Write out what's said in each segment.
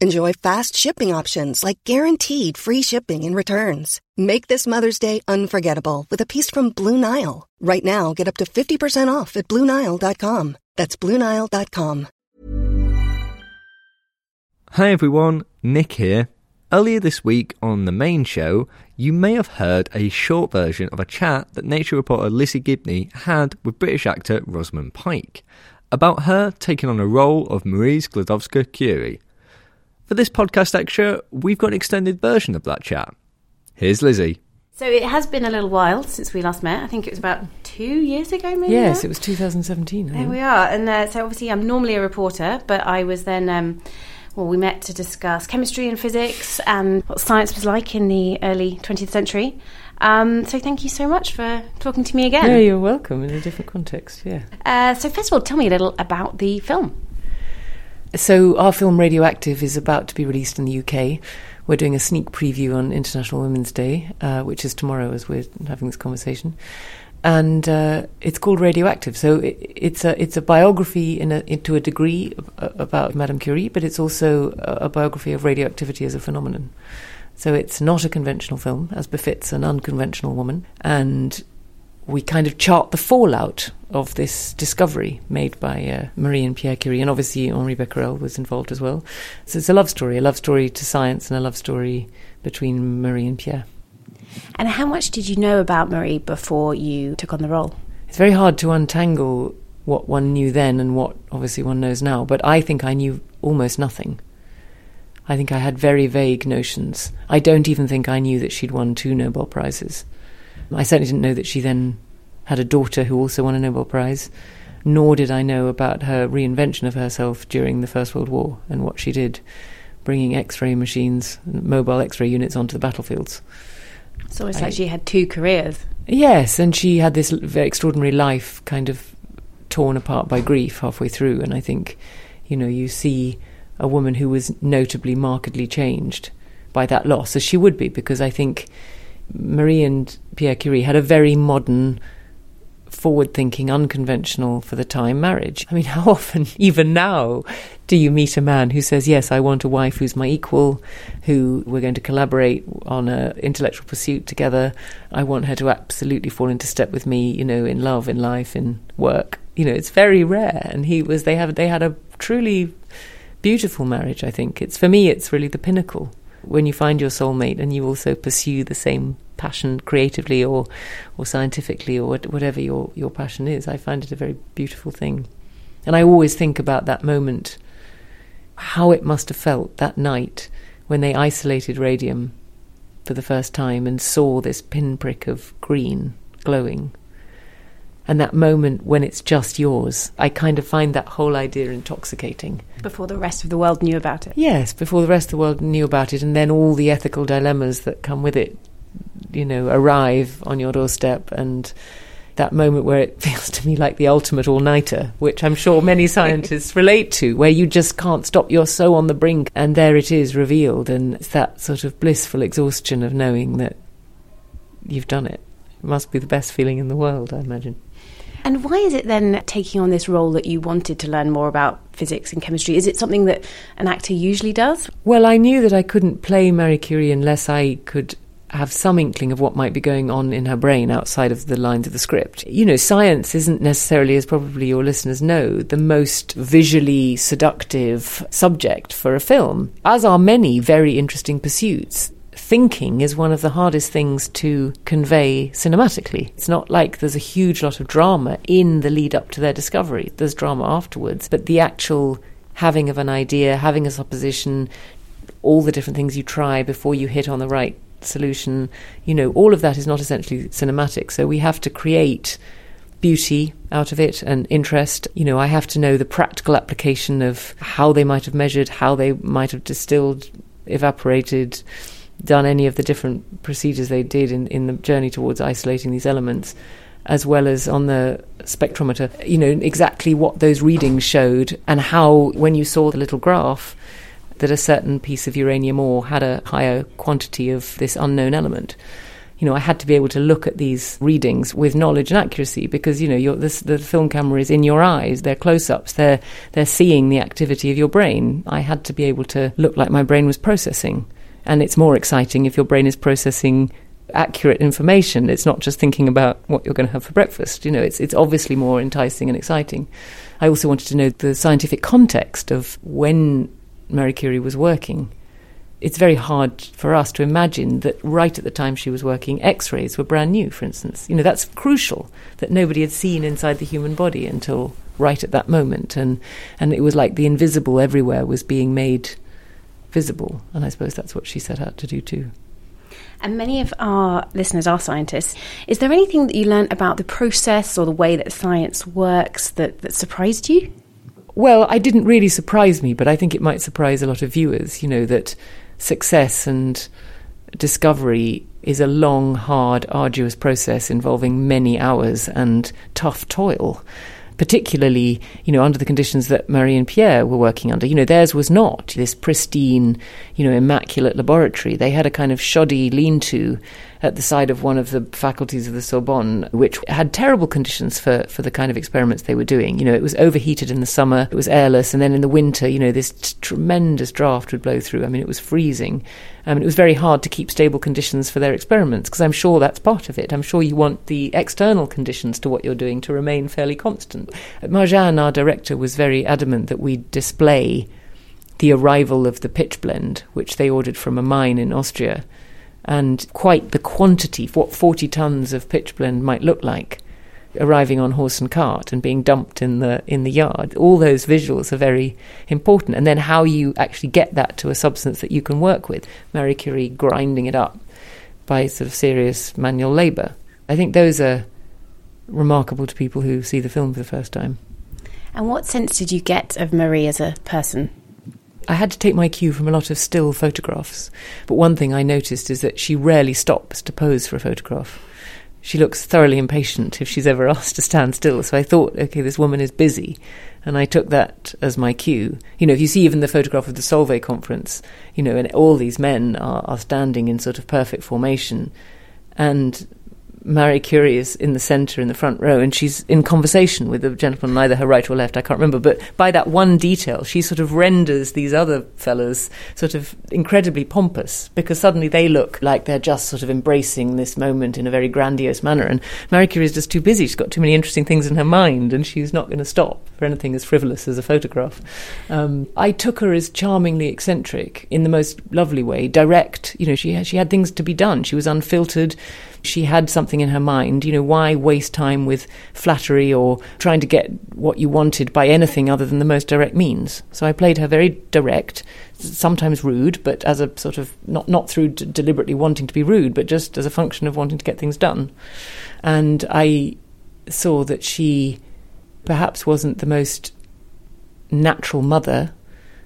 Enjoy fast shipping options like guaranteed free shipping and returns. Make this Mother's Day unforgettable with a piece from Blue Nile. Right now, get up to 50% off at BlueNile.com. That's BlueNile.com. Hi everyone, Nick here. Earlier this week on the main show, you may have heard a short version of a chat that Nature reporter Lizzie Gibney had with British actor Rosamund Pike about her taking on a role of Marie Sklodowska-Curie. For this podcast extra, we've got an extended version of that chat. Here's Lizzie. So it has been a little while since we last met. I think it was about two years ago, maybe. Yes, now? it was 2017. I There think. we are. And uh, so obviously, I'm normally a reporter, but I was then. Um, well, we met to discuss chemistry and physics and what science was like in the early 20th century. Um, so thank you so much for talking to me again. Yeah, you're welcome in a different context. Yeah. Uh, so first of all, tell me a little about the film. So our film Radioactive is about to be released in the UK. We're doing a sneak preview on International Women's Day, uh, which is tomorrow as we're having this conversation. And uh, it's called Radioactive. So it, it's a it's a biography in a, to a degree about Madame Curie, but it's also a, a biography of radioactivity as a phenomenon. So it's not a conventional film, as befits an unconventional woman, and we kind of chart the fallout of this discovery made by uh, Marie and Pierre Curie, and obviously Henri Becquerel was involved as well. So it's a love story, a love story to science, and a love story between Marie and Pierre. And how much did you know about Marie before you took on the role? It's very hard to untangle what one knew then and what obviously one knows now, but I think I knew almost nothing. I think I had very vague notions. I don't even think I knew that she'd won two Nobel Prizes. I certainly didn't know that she then had a daughter who also won a Nobel Prize, nor did I know about her reinvention of herself during the First World War and what she did, bringing X ray machines, mobile X ray units onto the battlefields. So it's almost I- like she had two careers. Yes, and she had this very extraordinary life kind of torn apart by grief halfway through. And I think, you know, you see a woman who was notably markedly changed by that loss, as she would be, because I think Marie and Pierre Curie had a very modern, forward thinking, unconventional for the time marriage. I mean, how often, even now, do you meet a man who says, Yes, I want a wife who's my equal, who we're going to collaborate on an intellectual pursuit together. I want her to absolutely fall into step with me, you know, in love, in life, in work. You know, it's very rare. And he was, they have, they had a truly beautiful marriage, I think. It's, for me, it's really the pinnacle when you find your soulmate and you also pursue the same passion creatively or or scientifically or whatever your your passion is i find it a very beautiful thing. And i always think about that moment how it must have felt that night when they isolated radium for the first time and saw this pinprick of green glowing and that moment when it's just yours i kind of find that whole idea intoxicating Before the rest of the world knew about it. Yes, before the rest of the world knew about it, and then all the ethical dilemmas that come with it, you know, arrive on your doorstep, and that moment where it feels to me like the ultimate all nighter, which I'm sure many scientists relate to, where you just can't stop, you're so on the brink, and there it is revealed, and it's that sort of blissful exhaustion of knowing that you've done it. It must be the best feeling in the world, I imagine. And why is it then taking on this role that you wanted to learn more about physics and chemistry? Is it something that an actor usually does? Well, I knew that I couldn't play Marie Curie unless I could have some inkling of what might be going on in her brain outside of the lines of the script. You know, science isn't necessarily, as probably your listeners know, the most visually seductive subject for a film, as are many very interesting pursuits. Thinking is one of the hardest things to convey cinematically. It's not like there's a huge lot of drama in the lead up to their discovery. There's drama afterwards, but the actual having of an idea, having a supposition, all the different things you try before you hit on the right solution. You know, all of that is not essentially cinematic. So we have to create beauty out of it and interest. You know, I have to know the practical application of how they might have measured, how they might have distilled, evaporated, done any of the different procedures they did in, in the journey towards isolating these elements, as well as on the spectrometer, you know, exactly what those readings showed and how, when you saw the little graph, that a certain piece of uranium ore had a higher quantity of this unknown element. You know, I had to be able to look at these readings with knowledge and accuracy because you know this, the film camera is in your eyes. They're close-ups. They're they're seeing the activity of your brain. I had to be able to look like my brain was processing, and it's more exciting if your brain is processing accurate information. It's not just thinking about what you're going to have for breakfast. You know, it's it's obviously more enticing and exciting. I also wanted to know the scientific context of when Marie Curie was working. It's very hard for us to imagine that right at the time she was working, X rays were brand new, for instance. You know, that's crucial that nobody had seen inside the human body until right at that moment. And, and it was like the invisible everywhere was being made visible. And I suppose that's what she set out to do too. And many of our listeners are scientists. Is there anything that you learned about the process or the way that science works that, that surprised you? Well, I didn't really surprise me, but I think it might surprise a lot of viewers, you know, that success and discovery is a long, hard, arduous process involving many hours and tough toil particularly, you know, under the conditions that Marie and Pierre were working under. You know, theirs was not this pristine, you know, immaculate laboratory. They had a kind of shoddy lean to at the side of one of the faculties of the Sorbonne, which had terrible conditions for, for the kind of experiments they were doing. You know, it was overheated in the summer, it was airless, and then in the winter, you know, this t- tremendous draft would blow through. I mean, it was freezing. Um, I mean, it was very hard to keep stable conditions for their experiments because I'm sure that's part of it. I'm sure you want the external conditions to what you're doing to remain fairly constant. Marjane, our director, was very adamant that we display the arrival of the pitchblende, which they ordered from a mine in Austria, and quite the quantity, what 40 tons of pitchblende might look like arriving on horse and cart and being dumped in the in the yard. All those visuals are very important, and then how you actually get that to a substance that you can work with. Marie Curie grinding it up by sort of serious manual labour. I think those are remarkable to people who see the film for the first time. And what sense did you get of Marie as a person? I had to take my cue from a lot of still photographs, but one thing I noticed is that she rarely stops to pose for a photograph she looks thoroughly impatient if she's ever asked to stand still. So I thought, okay, this woman is busy. And I took that as my cue. You know, if you see even the photograph of the Solvay conference, you know, and all these men are, are standing in sort of perfect formation. And Marie Curie is in the centre, in the front row, and she's in conversation with a gentleman on either her right or left, I can't remember. But by that one detail, she sort of renders these other fellows sort of incredibly pompous because suddenly they look like they're just sort of embracing this moment in a very grandiose manner. And Marie Curie is just too busy. She's got too many interesting things in her mind, and she's not going to stop for anything as frivolous as a photograph. Um, I took her as charmingly eccentric in the most lovely way, direct. You know, she, she had things to be done. She was unfiltered she had something in her mind. You know, why waste time with flattery or trying to get what you wanted by anything other than the most direct means? So I played her very direct, sometimes rude, but as a sort of not not through d- deliberately wanting to be rude, but just as a function of wanting to get things done. And I saw that she perhaps wasn't the most natural mother,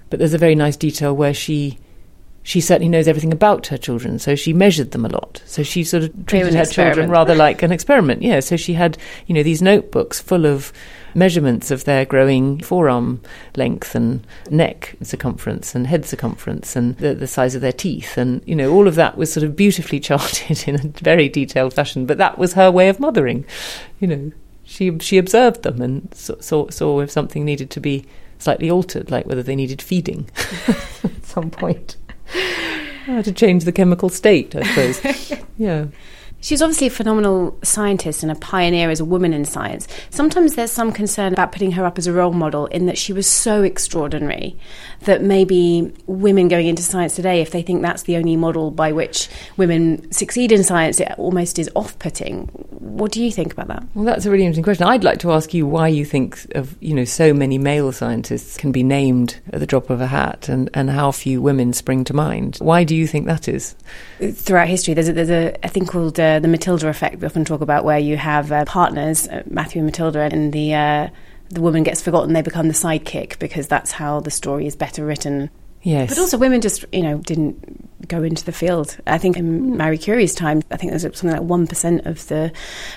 but there's a very nice detail where she she certainly knows everything about her children, so she measured them a lot. So she sort of treated her children rather like an experiment. Yeah, so she had, you know, these notebooks full of measurements of their growing forearm length and neck circumference and head circumference and the, the size of their teeth. And, you know, all of that was sort of beautifully charted in a very detailed fashion. But that was her way of mothering. You know, she, she observed them and saw, saw, saw if something needed to be slightly altered, like whether they needed feeding at some point. Uh, to change the chemical state, I suppose. yeah. She's obviously a phenomenal scientist and a pioneer as a woman in science. Sometimes there's some concern about putting her up as a role model in that she was so extraordinary that maybe women going into science today, if they think that's the only model by which women succeed in science, it almost is off putting. What do you think about that? Well, that's a really interesting question. I'd like to ask you why you think of, you know, so many male scientists can be named at the drop of a hat and, and how few women spring to mind. Why do you think that is? Throughout history, there's a, there's a, a thing called uh, the Matilda effect we often talk about, where you have uh, partners, uh, Matthew and Matilda, and the uh, the woman gets forgotten, they become the sidekick because that's how the story is better written. Yes. But also, women just, you know, didn't go into the field. I think in Marie Curie's time, I think there's something like 1% of the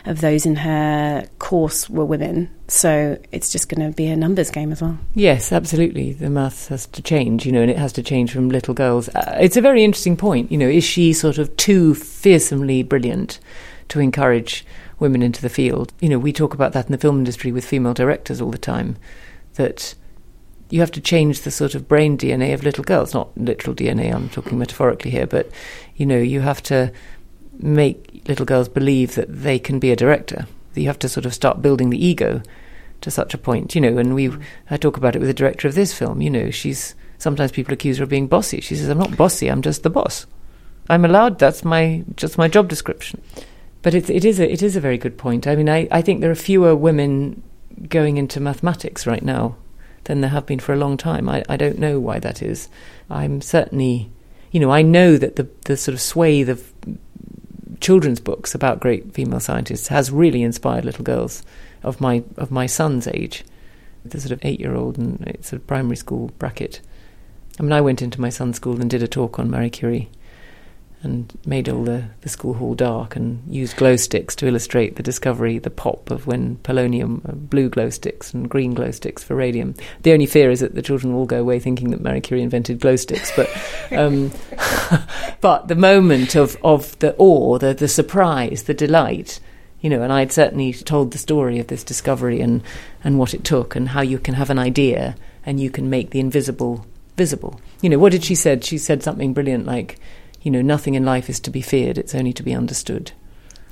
of those in her course were women. So it's just going to be a numbers game as well. Yes, absolutely. The maths has to change, you know, and it has to change from little girls. Uh, it's a very interesting point. You know, is she sort of too fearsomely brilliant to encourage women into the field? You know, we talk about that in the film industry with female directors all the time, that you have to change the sort of brain DNA of little girls. Not literal DNA, I'm talking metaphorically here, but, you know, you have to make little girls believe that they can be a director. You have to sort of start building the ego to such a point, you know. And we, mm. I talk about it with the director of this film. You know, she's sometimes people accuse her of being bossy. She says, "I'm not bossy. I'm just the boss. I'm allowed. That's my just my job description." But it, it is a it is a very good point. I mean, I, I think there are fewer women going into mathematics right now than there have been for a long time. I, I don't know why that is. I'm certainly, you know, I know that the the sort of swathe of children's books about great female scientists has really inspired little girls of my of my son's age, the sort of eight year old and uh, sort of primary school bracket. I mean, I went into my son's school and did a talk on Marie Curie, and made all the, the school hall dark and used glow sticks to illustrate the discovery, the pop of when polonium, uh, blue glow sticks and green glow sticks for radium. The only fear is that the children will go away thinking that Marie Curie invented glow sticks, but um, but the moment of, of the awe, the, the surprise, the delight, you know, and I'd certainly told the story of this discovery and, and what it took and how you can have an idea and you can make the invisible visible. You know, what did she said? She said something brilliant like, you know, nothing in life is to be feared, it's only to be understood.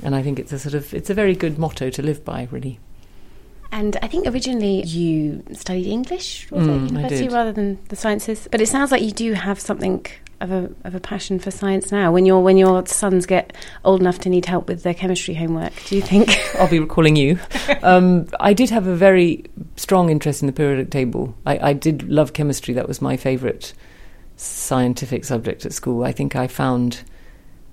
And I think it's a sort of it's a very good motto to live by, really. And I think originally you studied English was Mm, it, university rather than the sciences. But it sounds like you do have something of a of a passion for science now. When your when your sons get old enough to need help with their chemistry homework, do you think? I'll be recalling you. Um, I did have a very strong interest in the periodic table. I, I did love chemistry. That was my favourite scientific subject at school. I think I found,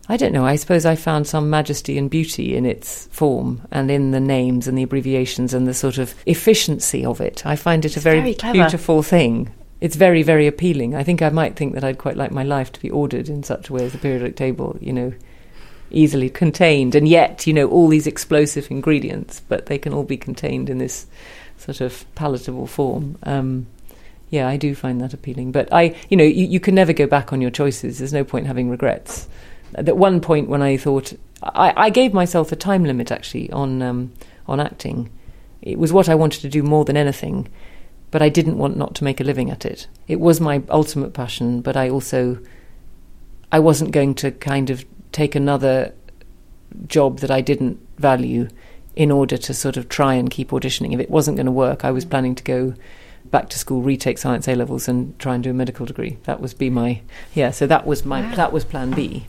I don't know, I suppose I found some majesty and beauty in its form and in the names and the abbreviations and the sort of efficiency of it. I find it a very, very beautiful thing. It's very, very appealing. I think I might think that I'd quite like my life to be ordered in such a way as the periodic table, you know, easily contained, and yet, you know, all these explosive ingredients, but they can all be contained in this sort of palatable form. Um, yeah, I do find that appealing. But I, you know, you, you can never go back on your choices. There's no point having regrets. At one point, when I thought, I, I gave myself a time limit actually on um, on acting. It was what I wanted to do more than anything, but I didn't want not to make a living at it. It was my ultimate passion, but I also, I wasn't going to kind of take another job that I didn't value in order to sort of try and keep auditioning. If it wasn't going to work, I was planning to go back to school, retake science A levels, and try and do a medical degree. That was be my yeah. So that was my that was Plan B,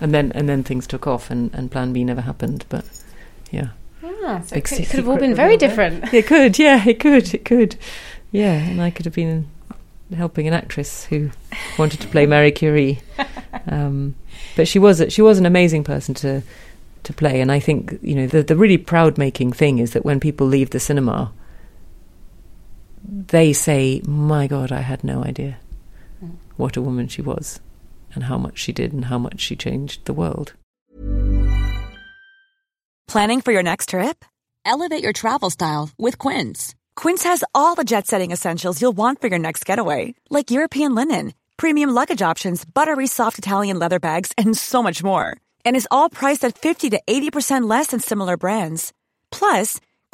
and then and then things took off, and, and Plan B never happened. But yeah, Ah, so it could, it could have all been very different. it could. Yeah, it could. It could. Yeah, and I could have been helping an actress who wanted to play Marie Curie. Um, but she was she was an amazing person to to play, and I think you know the the really proud making thing is that when people leave the cinema, they say, "My God, I had no idea mm. what a woman she was, and how much she did, and how much she changed the world." Planning for your next trip? Elevate your travel style with Quince. Quince has all the jet setting essentials you'll want for your next getaway, like European linen, premium luggage options, buttery soft Italian leather bags, and so much more. And is all priced at 50 to 80% less than similar brands. Plus,